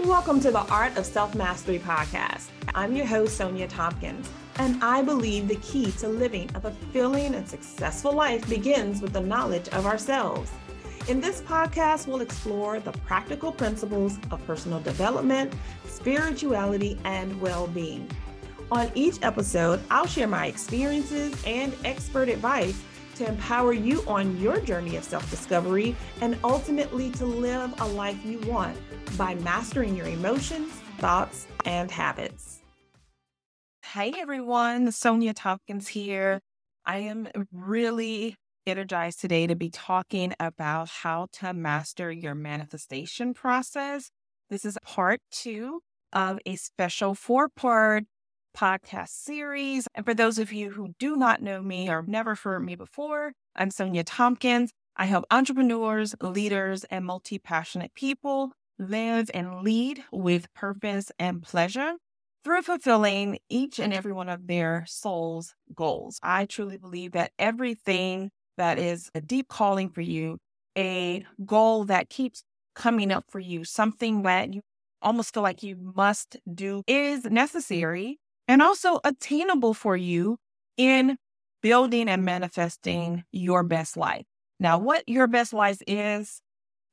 Welcome to the Art of Self Mastery podcast. I'm your host, Sonja Tompkins, and I believe the key to living a fulfilling and successful life begins with the knowledge of ourselves. In this podcast, we'll explore the practical principles of personal development, spirituality, and well being. On each episode, I'll share my experiences and expert advice to empower you on your journey of self discovery and ultimately to live a life you want by mastering your emotions, thoughts, and habits. Hey everyone, Sonja Tompkins here. I am really energized today to be talking about how to master your manifestation process. This is part two of a special four part podcast series. And for those of you who do not know me or never heard me before, I'm Sonja Tompkins. I help entrepreneurs, leaders, and multi passionate people live and lead with purpose and pleasure through fulfilling each and every one of their soul's goals. I truly believe that everything that is a deep calling for you, a goal that keeps coming up for you, something that you almost feel like you must do is necessary and also attainable for you in building and manifesting your best life. Now, what your best life is,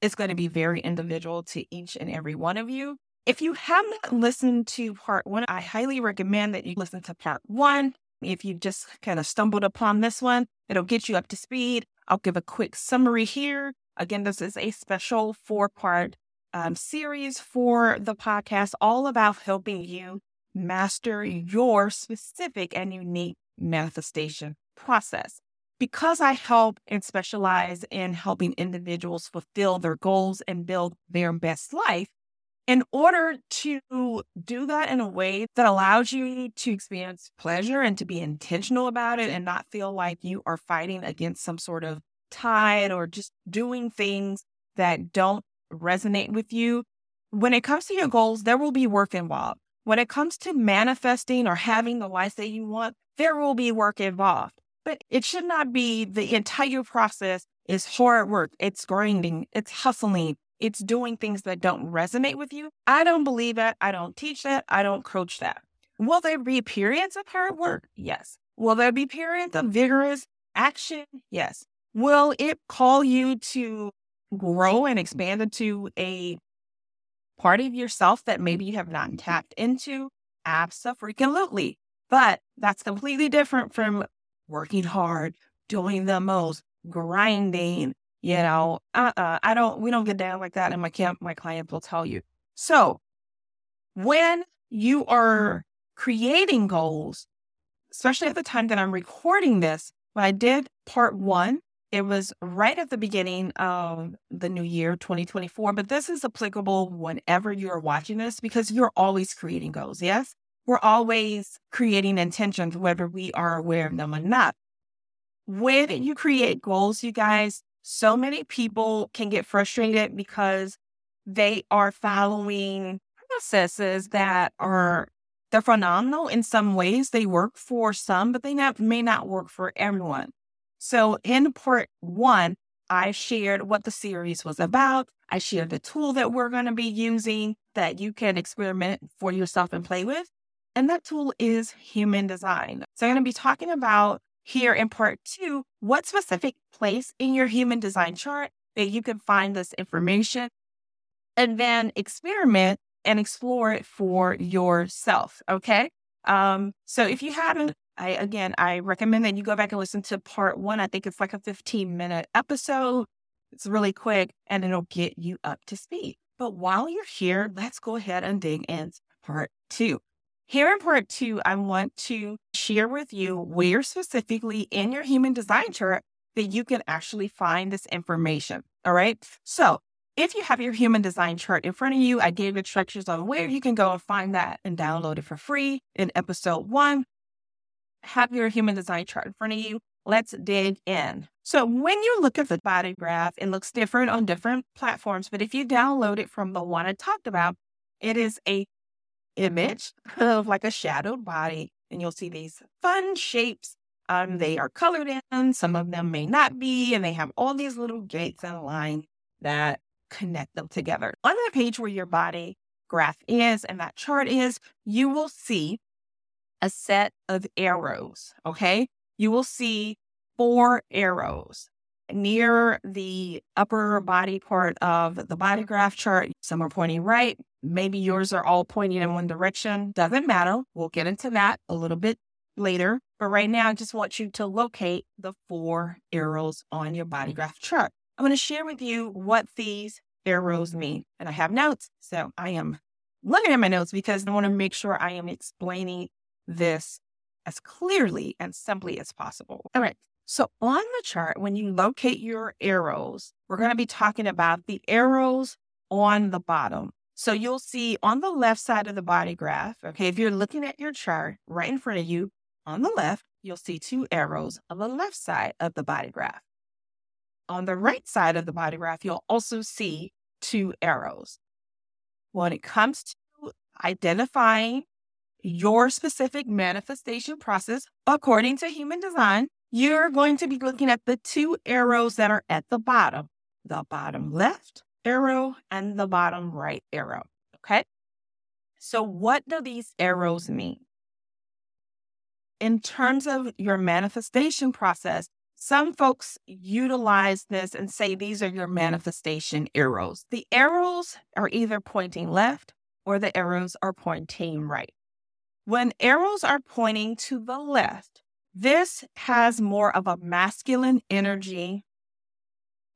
is going to be very individual to each and every one of you. If you have not listened to part one, I highly recommend that you listen to part one. If you just kind of stumbled upon this one, it'll get you up to speed. I'll give a quick summary here. Again, this is a special four part um, series for the podcast, all about helping you master mm-hmm. your specific and unique manifestation process. Because I help and specialize in helping individuals fulfill their goals and build their best life, in order to do that in a way that allows you to experience pleasure and to be intentional about it and not feel like you are fighting against some sort of tide or just doing things that don't resonate with you. When it comes to your goals, there will be work involved. When it comes to manifesting or having the life that you want, there will be work involved. But it should not be the entire process is hard work. It's grinding, it's hustling, it's doing things that don't resonate with you. I don't believe that. I don't teach that. I don't coach that. Will there be periods of hard work? Yes. Will there be periods of vigorous action? Yes. Will it call you to grow and expand into a part of yourself that mm-hmm. maybe you have not mm-hmm. tapped into? Absolutely. But that's completely different from working hard, doing the most, grinding. You mm-hmm. know, uh-uh, I don't. We don't get down like that, and my camp, my clients will tell you. So, when you are creating goals, especially at the time that I'm recording this, when I did part one it was right at the beginning of the new year, 2024, but this is applicable whenever you're watching this because you're always creating goals. Yes. We're always creating intentions, whether we are aware of them or not. When you create goals, you guys, so many people can get frustrated because they are following processes that are they're phenomenal in some ways. They work for some, but they not, may not work for everyone. So in part one, I shared what the series was about. I shared the tool that we're going to be using that you can experiment for yourself and play with. And that tool is human design. So I'm going to be talking about here in part two what specific place in your human design chart that you can find this information and then experiment and explore it for yourself. Okay. Um, so if you haven't I again, I recommend that you go back and listen to part one. I think it's like a 15 minute episode. It's really quick and it'll get you up to speed. But while you're here, let's go ahead and dig into part two. Here in part two, I want to share with you where specifically in your human design chart that you can actually find this information. All right. So if you have your human design chart in front of you, I gave instructions on where you can go and find that and download it for free in episode one have your human design chart in front of you. Let's dig in. So when you look at the body graph, it looks different on different platforms. But if you download it from the one I talked about, it is a image of like a shadowed body, and you'll see these fun shapes. Um, they are colored in. Some of them may not be, and they have all these little gates and lines that connect them together. On the page where your body graph is and that chart is, you will see a set of arrows. Okay. You will see four arrows near the upper body part of the body graph chart. Some are pointing right. Maybe yours are all pointing in one direction. Doesn't matter. We'll get into that a little bit later. But right now, I just want you to locate the four arrows on your body graph chart. I'm going to share with you what these arrows mean. And I have notes. So I am looking at my notes because I want to make sure I am explaining Mm-hmm. this as clearly and simply as possible. All right. So on the chart, when you locate your arrows, we're going to mm-hmm. be talking about the arrows on the bottom. So you'll see on the left side of the body graph, okay, if you're looking at your chart right in front of you on the left, you'll see two arrows on the left side of the body graph. On the right side of the body graph, you'll also see two arrows. When it comes to identifying your specific manifestation process according to human design, you're going to be looking at the two arrows that are at the bottom the bottom left arrow and the bottom right arrow. Okay. So, what do these arrows mean? In terms of your manifestation process, some folks utilize this and say these are your manifestation arrows. The arrows are either pointing left or the arrows are pointing right. When arrows are pointing to the left, this has more of a masculine energy,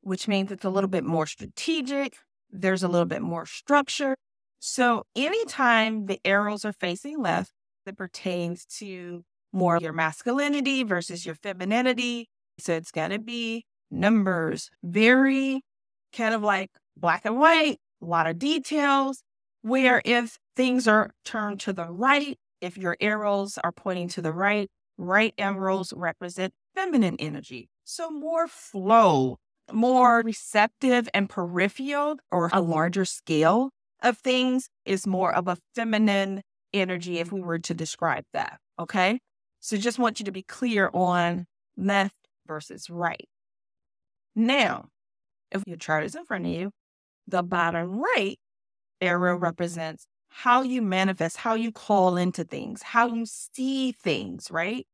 which means it's a little bit more strategic. There's a little bit more structure. So, anytime the arrows are facing left, that pertains to more your masculinity versus your femininity. So, it's going to be numbers, very kind of like black and white, a lot of details. Where if things are turned to the right, if your arrows are pointing to the right, right arrows represent feminine energy. So more flow, more receptive and peripheral or a larger scale of things is more of a feminine energy if we were to describe that. Okay. So just want you to be clear on left versus right. Now, if your chart is in front of you, the bottom right arrow represents how you manifest, how you call into things, how you see things, right?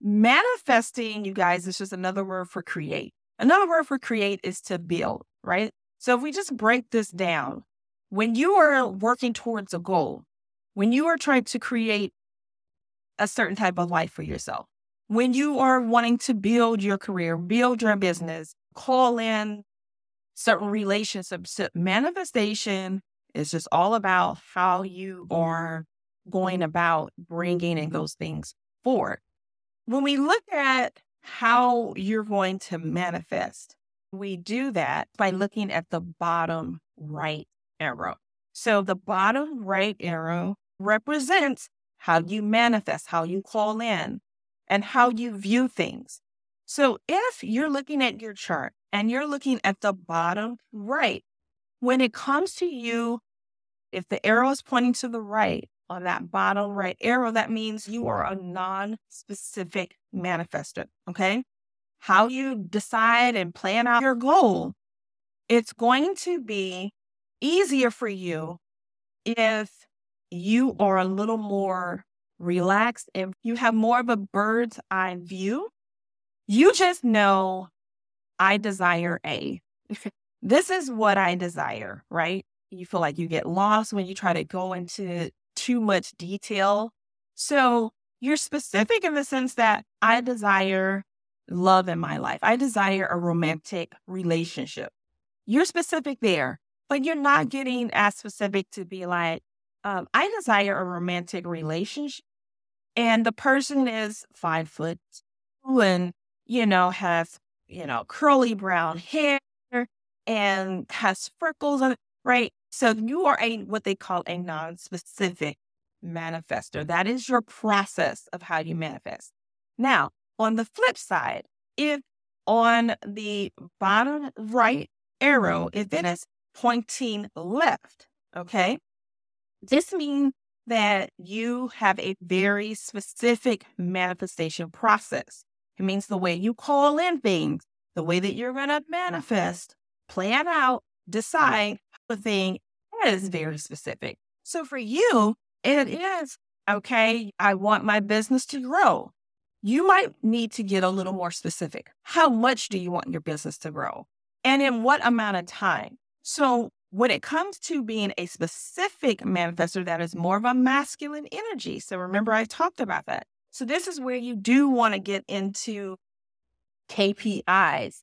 Manifesting, you guys, is just another word for create. Another word for create is to build, right? So if we just break this down, when you are working towards a goal, when you are trying to create a certain type of life for yourself, when you are wanting to build your career, build your business, call in certain relationships, manifestation it's just all about how you mm-hmm. are going about bringing in mm-hmm. those things forward. When we look at how you're going to manifest, we do that by looking at the bottom right arrow. So the bottom right arrow represents how you manifest, how you call in, and how you view things. So if you're looking at your chart and you're looking at the bottom right, when it comes to you, if the arrow is pointing to the right on that bottom right arrow, that means you are a non specific manifester. Okay. How you decide and plan out your goal, it's going to be easier for you if you are a little more relaxed and you have more of a bird's eye view. You just know I desire A. this is what I desire, right? You feel like you get lost when you try to go into too much detail. So you're specific in the sense that I desire love in my life. I desire a romantic relationship. You're specific there, but you're not getting as specific to be like, um, I desire a romantic relationship. And the person is five foot two and, you know, has, you know, curly brown hair and has freckles on it, right? So you are a what they call a non-specific manifester. That is your process of how you manifest. Now, on the flip side, if on the bottom right arrow, if it is pointing left, okay, this means that you have a very specific manifestation process. It means the way you call in things, the way that you're going to manifest, plan out, decide the thing is very specific. So for you, it is okay. I want my business to grow. You might need to get a little more specific. How much do you want your business to grow? And in what amount of time? So when it comes to being a specific manifester, that is more of a masculine energy. So remember, I talked about that. So this is where you do want to get into KPIs,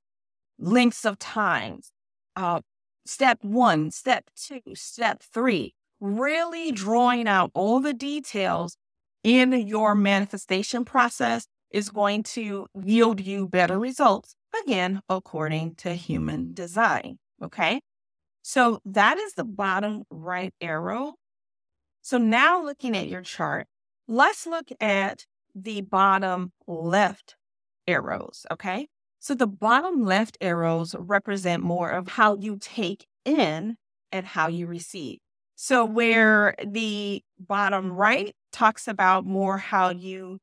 lengths of times, uh, step one, step two, step three, really drawing out all the details in your manifestation process is going to yield you better results, again, according to human design. Okay. So that is the bottom right arrow. So now looking at your chart, let's look at the bottom left arrows. Okay. So the bottom left arrows represent more of how you take in and how you receive. So where the bottom right talks about more how you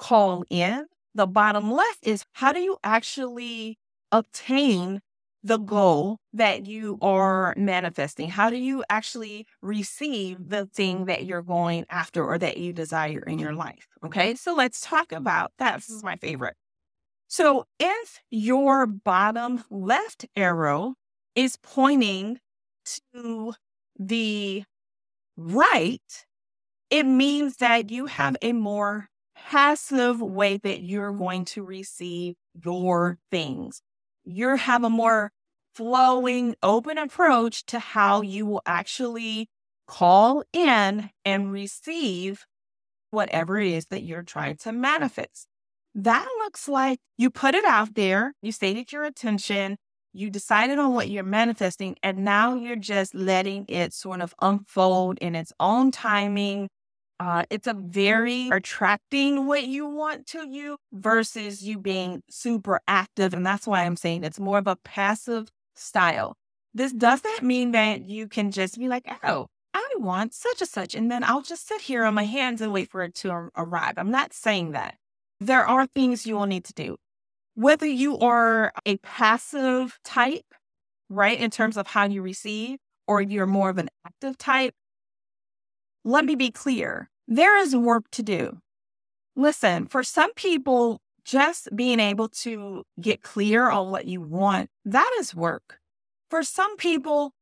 call in, the bottom left is how do you actually obtain the goal that you are manifesting? How do you actually receive the thing that you're going after or that you desire in your life? Okay, so let's talk about that. This is my favorite. So if your bottom left arrow is pointing to the right, it means that you have a more passive way that you're going to receive your things. You have a more flowing, open approach to how you will actually call in and receive whatever it is that you're trying to manifest. That looks like you put it out there, you stated your intention, you decided on what you're manifesting, and now you're just letting it sort of unfold in its own timing. Uh, it's a very attracting what you want to you versus you being super active. And that's why I'm saying it's more of a passive style. This doesn't mean that you can just be like, oh, I want such and such, and then I'll just sit here on my hands and wait for it to arrive. I'm not saying that there are things you will need to do. Whether you are a passive type, right, in terms of how you receive, or you're more of an active type, let me be clear there is work to do. Listen, for some people, just being able to get clear on what you want, that is work. For some people,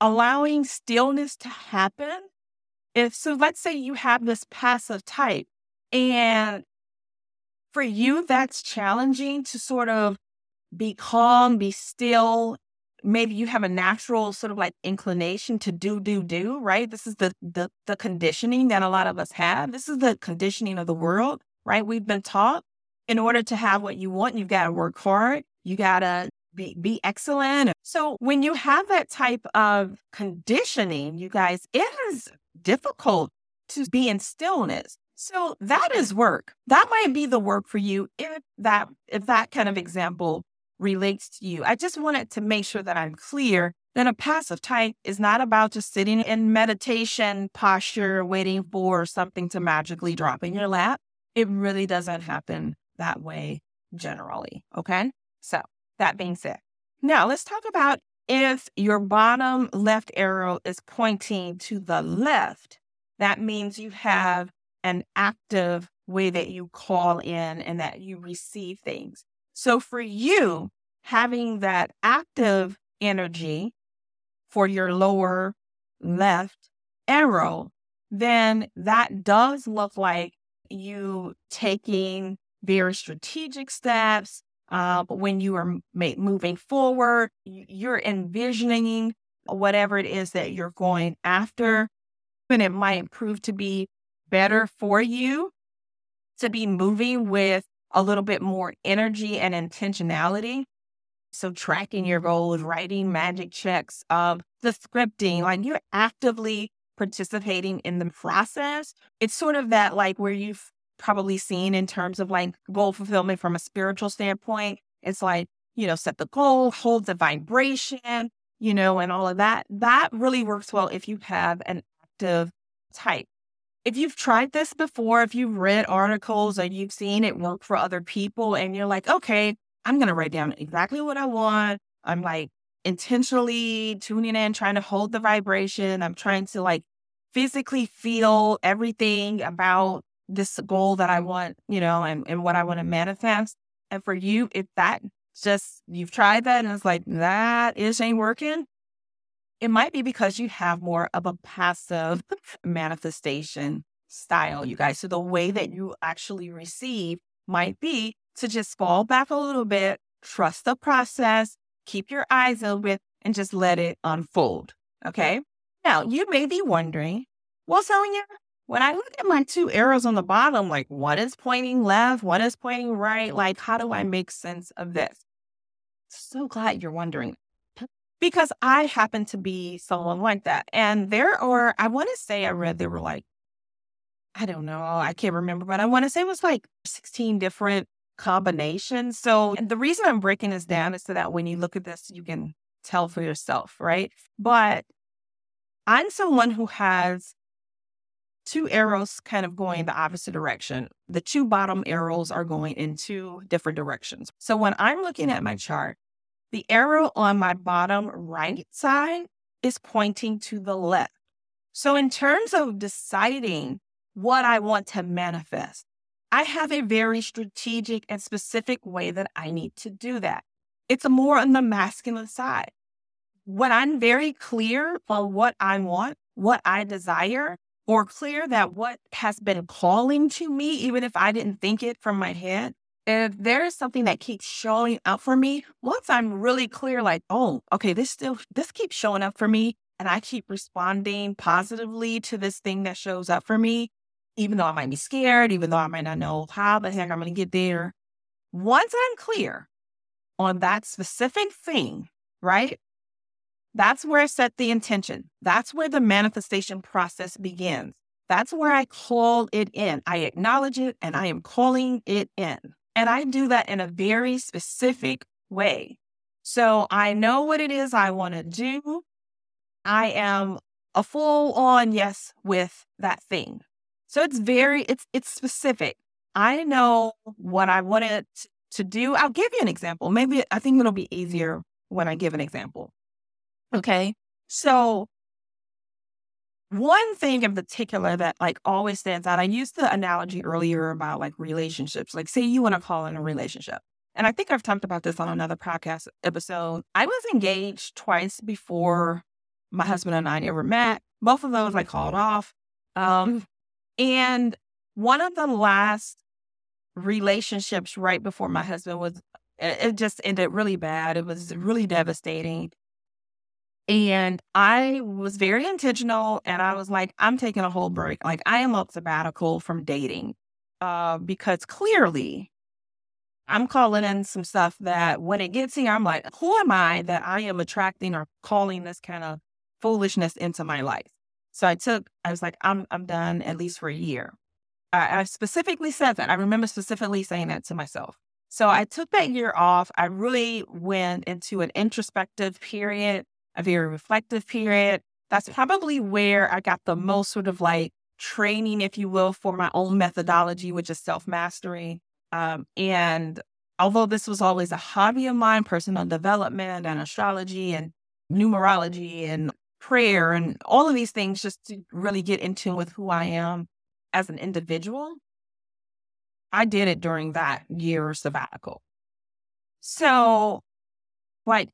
allowing stillness to happen, if so, let's say you have this passive type and for you, that's challenging to sort of be calm, be still. Maybe you have a natural sort of like inclination to do, do, do, right? This is the, the the conditioning that a lot of us have. This is the conditioning of the world, right? We've been taught in order to have what you want, you've got to work hard. You got to be, be excellent. So when you have that type of conditioning, you guys, it is difficult to be in stillness. So that is work. That might be the work for you if that if that kind of example relates to you. I just wanted to make sure that I'm clear that a passive type is not about just sitting in meditation posture waiting for something to magically drop in your lap. It really doesn't happen that way generally, okay? So, that being said, now let's talk about if your bottom left arrow is pointing to the left, that means you have an active way that you call in and that you receive things. So for you, having that active energy for your lower left arrow, then that does look like you taking very strategic steps. Uh, when you are ma- moving forward, you're envisioning whatever it is that you're going after. And it might prove to be better mm-hmm. for you to be moving with a little bit more energy and intentionality. So, tracking your goals, writing magic checks, of the scripting, like you're actively participating in the process. It's sort of that, like, where you've probably seen in terms of like goal fulfillment from a spiritual standpoint. It's like, you know, set the goal, hold the vibration, you know, and all of that. That really works well if you have an active type if you've tried this before, if you've read articles or you've seen it work for other people and you're like, okay, I'm going to write down exactly what I want. I'm like intentionally tuning in, trying to hold the vibration. I'm trying to like physically feel everything about this goal that I want, you know, and, and what I want to manifest. And for you, if that just you've tried that and it's like that is ain't working, it might be because you have more of a passive manifestation style, you guys. So the way that mm-hmm. you actually receive might be to just fall back a little bit, trust the process, keep your eyes open, and just let it unfold. Okay. Now, you may be wondering, well, Sonja, when I look at my two arrows on the bottom, like one is pointing left, one is pointing right, like how do I make sense of this? So glad you're wondering because I happen to be someone like that. And there are, I want to say I read there were like, I don't know, I can't remember, but I want to say it was like 16 different combinations. So the reason I'm breaking this down is so that when you look at this, you can tell for yourself, right? But I'm someone who has two arrows kind of going the opposite direction. The two bottom arrows are going in two different directions. So when I'm looking at my chart, the arrow on my bottom right side is pointing to the left. So in terms of deciding what I want to manifest, I have a very strategic and specific way that I need to do that. It's more on the masculine side. When I'm very clear on what I want, what I desire, or clear that what has been calling to me, even if I didn't think it from my head, if there is something that keeps showing up for me, once I'm really clear, like, oh, okay, this still, this keeps showing up for me, and I keep responding positively to this thing that shows up for me, even though I might be scared, even though I might not know how the heck I'm going to get there. Once I'm clear on that specific thing, right? That's where I set the intention. That's where the manifestation process begins. That's where I call it in. I acknowledge it and I am calling it in. And I do that in a very specific way. So I know what it is I want to do. I am a full on yes with that thing. So it's very, it's, it's specific. I know what I wanted to do. I'll give you an example. Maybe I think it'll be easier when I give an example. Okay. So one thing in particular that like always stands out, I used the analogy earlier about like relationships. Like say you want to call in a relationship. And I think I've talked about this on another podcast episode. I was engaged twice before my husband and I ever met. Both of those I called off. Um, and one of the last relationships right before my husband was, it just ended really bad. It was really devastating. And I was very intentional and I was like, I'm taking a whole break. Like, I am on sabbatical from dating uh, because clearly I'm calling in some stuff that when it gets here, I'm like, who am I that I am attracting or calling this kind of foolishness into my life? So I took, I was like, I'm, I'm done at least for a year. I, I specifically said that. I remember specifically saying that to myself. So I took that year off. I really went into an introspective period a very reflective period. That's probably where I got the most sort of like training, if you will, for my own methodology, which is self mastery. Um, and although this was always a hobby of mine, personal development and astrology and numerology and prayer and all of these things, just to really get in tune with who I am as an individual, I did it during that year sabbatical. So, like,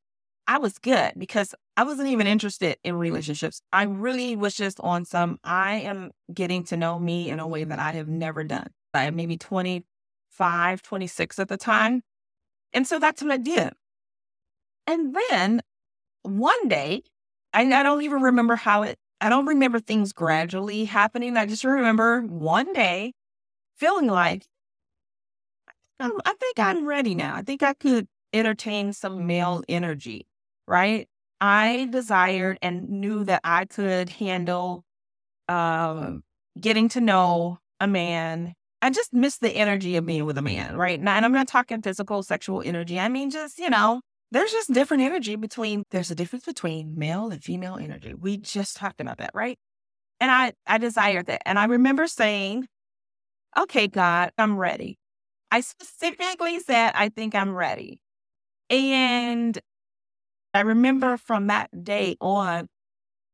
I was good because I wasn't even interested in relationships. I really was just on some, I am getting to know me in a way that I have never done. I am maybe 25, 26 at the time. And so that's what I did. And then one day, I, I don't even remember how it, I don't remember things gradually happening. I just remember one day feeling like, I think I'm ready now. I think I could entertain some male energy right? I desired and knew that I could handle um, getting to know a man. I just miss the energy of being with a man, right? Now, and I'm not talking physical, sexual energy. I mean, just, you know, there's just different energy between, there's a difference between male and female energy. We just talked about that, right? And I, I desired that. And I remember saying, okay, God, I'm ready. I specifically said, I think I'm ready. And I remember from that day on,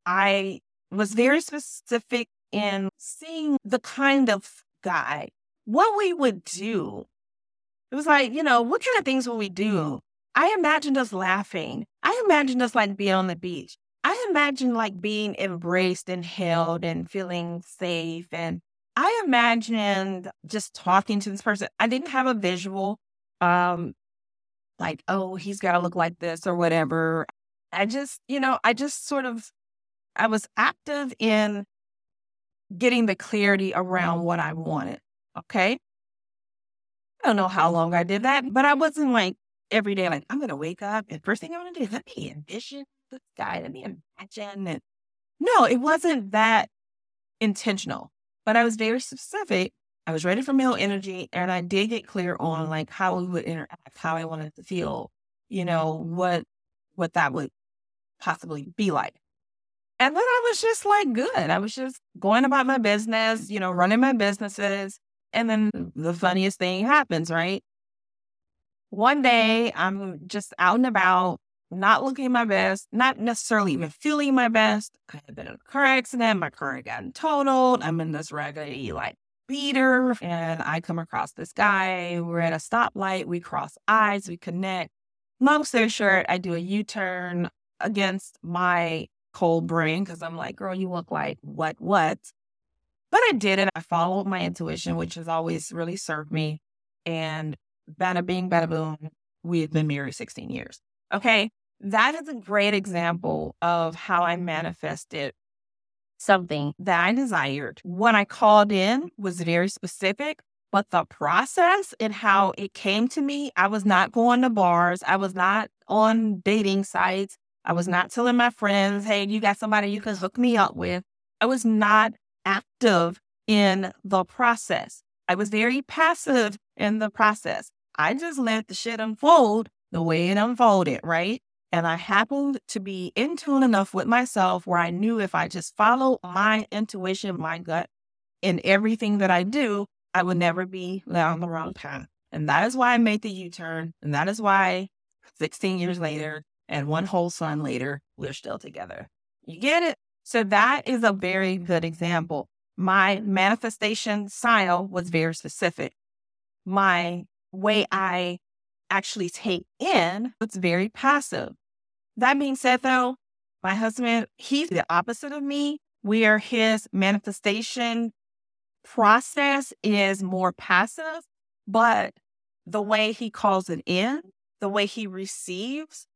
I was very specific in seeing the kind of guy, what we would do. It was like, you know, what kind of things would we do? I imagined us laughing. I imagined us like being on the beach. I imagined like being embraced and held and feeling safe. And I imagined just talking to this person. I didn't have a visual, um, like, oh, he's got to look like this or whatever. I just, you know, I just sort of, I was active in getting the clarity around what I wanted. Okay. I don't know how long I did that, but I wasn't like every day, like, I'm going to wake up and first thing I'm going to do is let me envision this guy, let me imagine. And no, it wasn't that intentional, but I was very specific. I was ready for male energy and I did get clear on mm-hmm. like how we would interact, how I wanted to feel, you know, what, what that would possibly be like. And then I was just like, good. I was just going about my business, you know, running my businesses. And then the funniest thing happens, right? One mm-hmm. day I'm just out and about, not looking my best, not necessarily even feeling my best. I had been in a car accident. My car had gotten totaled. I'm in this raggedy like beater and I come across this guy. We're at a stoplight. We cross eyes. We connect. Long story short, I do a U turn against my cold brain because I'm like, girl, you look like what, what? But I did it. I followed my intuition, which has always really served me. And bada bing, bada boom, we've been married 16 years. Okay. That is a great example of how I manifested something that I desired. What I called in was very specific, but the process and how it came to me, I was not going to bars. I was not on dating sites. I was not telling my friends, hey, you got somebody you can hook me up with. I was not active in the process. I was very passive in the process. I just let the shit unfold the way it unfolded, right? And I happened to be in tune enough with myself where I knew if I just follow my intuition, my gut in everything that I do, I would never be down the wrong path. And that is why I made the U turn. And that is why 16 years later, and one whole son later, we're still together. You get it? So that is a very good example. My manifestation style was very specific. My way I actually take in was very passive. That being said, though, my husband, he's the opposite of me, where his manifestation process is more passive, but the way he calls it in, the way he receives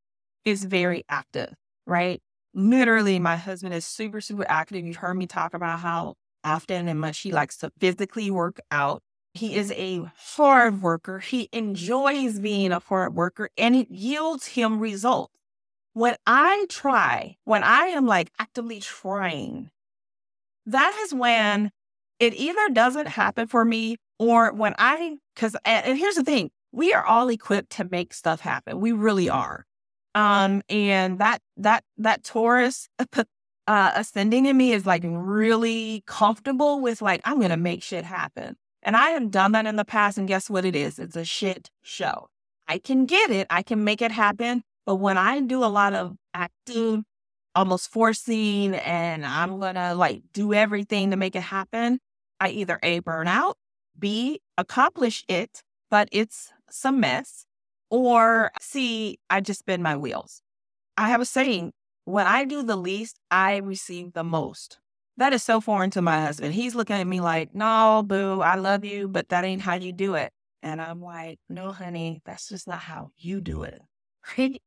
is very active, right? Literally, my husband is super, super active. You've heard me talk about how often and much he likes to physically work out. He is a hard worker. He enjoys being a hard worker and it yields him results. When I try, when I am like actively trying, that is when it either doesn't happen for me or when I, because, and here's the thing we are all equipped to make stuff happen. We really are. Um, and that that that Taurus uh, ascending in me is like really comfortable with like I'm gonna make shit happen. And I have done that in the past, and guess what it is? It's a shit show. I can get it, I can make it happen, but when I do a lot of acting, almost forcing, and I'm gonna like do everything to make it happen, I either A burn out, B accomplish it, but it's some mess, or C, I just spin my wheels. I have a saying when I do the least, I receive the most. That is so foreign to my husband. He's looking at me like, no, boo, I love you, but that ain't how you do it. And I'm like, no, honey, that's just not how you do it.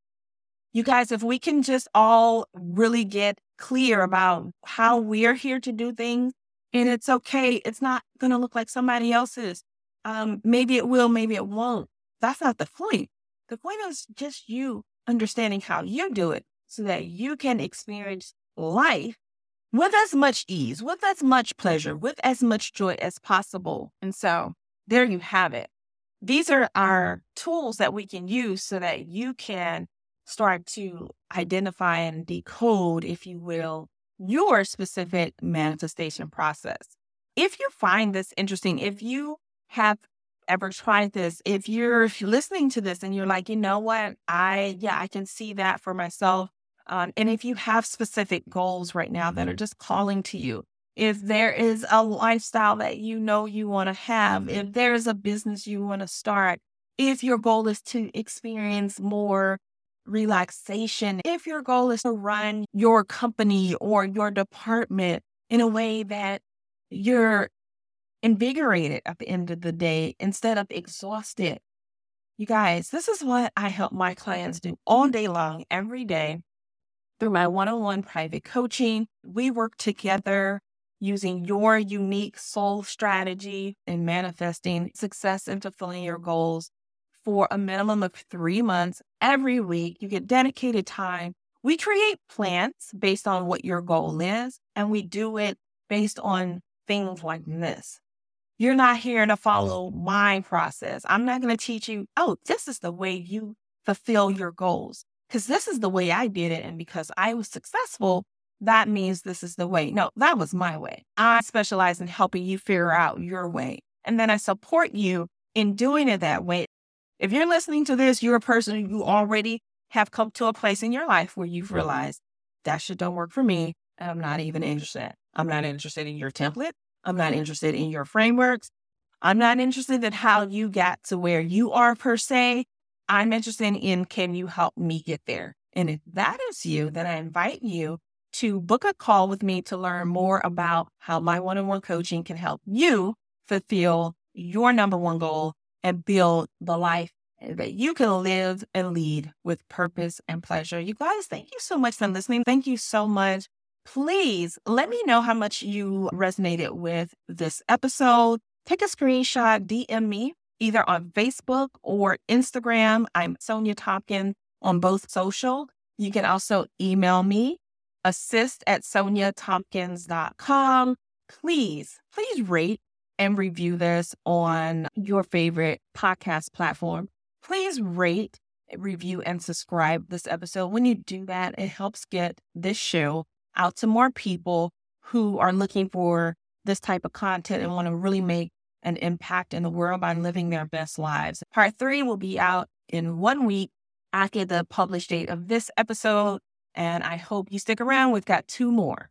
You guys, if we can just all really get clear about how we're here to do things, and it's okay, it's not going to look like somebody else's. Um, maybe it will, maybe it won't. That's not the point. The point is just you understanding how you do it so that you can experience life with as much ease, with as much pleasure, mm-hmm. with as much joy as possible. And so there you have it. These are our tools that we can use so that you can start to identify and decode, if you will, your specific manifestation process. If you find this interesting, if you have ever tried this, if you're, if you're listening to this and you're like, you know what, I, yeah, I can see that for myself. Um, and if you have specific goals right now that are just calling to you, if there is a lifestyle that you know you want to have, if there is a business you want to start, if your goal is to experience more relaxation, if your goal is to run your company or your department in a way that you're invigorated at the end of the day instead of exhausted. You guys, this is what I help my clients do all day long, every day through my one on one private coaching. We work together using your unique soul strategy in manifesting success and fulfilling your goals for a minimum of three months every week. You get dedicated time. We create plans based on what your goal is, and we do it based on things like this. You're not here to follow my process. I'm not going to teach you, oh, this is the way you fulfill your goals because this is the way I did it. And because I was successful, that means this is the way. No, that was my way. I specialize in helping you figure out your way. And then I support you in doing it that way. If you're listening to this, you're a person who already have come to a place in your life where you've realized that shit don't work for me. And I'm not even interested. I'm not interested in your template. I'm not interested in your frameworks. I'm not interested in how you got to where you are per se. I'm interested in can you help me get there? And if that is you, then I invite you to book a call with me to learn more about how my one on one coaching can help you fulfill your number one goal and build the life that you can live and lead with purpose and pleasure. You guys, thank you so much for listening. Thank you so much. Please let me know how much you resonated with this episode. Take a screenshot, DM me either on Facebook or Instagram. I'm Sonja Tompkins on both social. You can also email me, assist at soniatompkins.com. Please, please rate and review this on your favorite podcast platform. Please rate, review, and subscribe this episode. When you do that, it helps get this show out to more people who are looking for this type of content and want to really make an impact in the world by living their best lives. Part three will be out in one week after the published date of this episode. And I hope you stick around. We've got two more.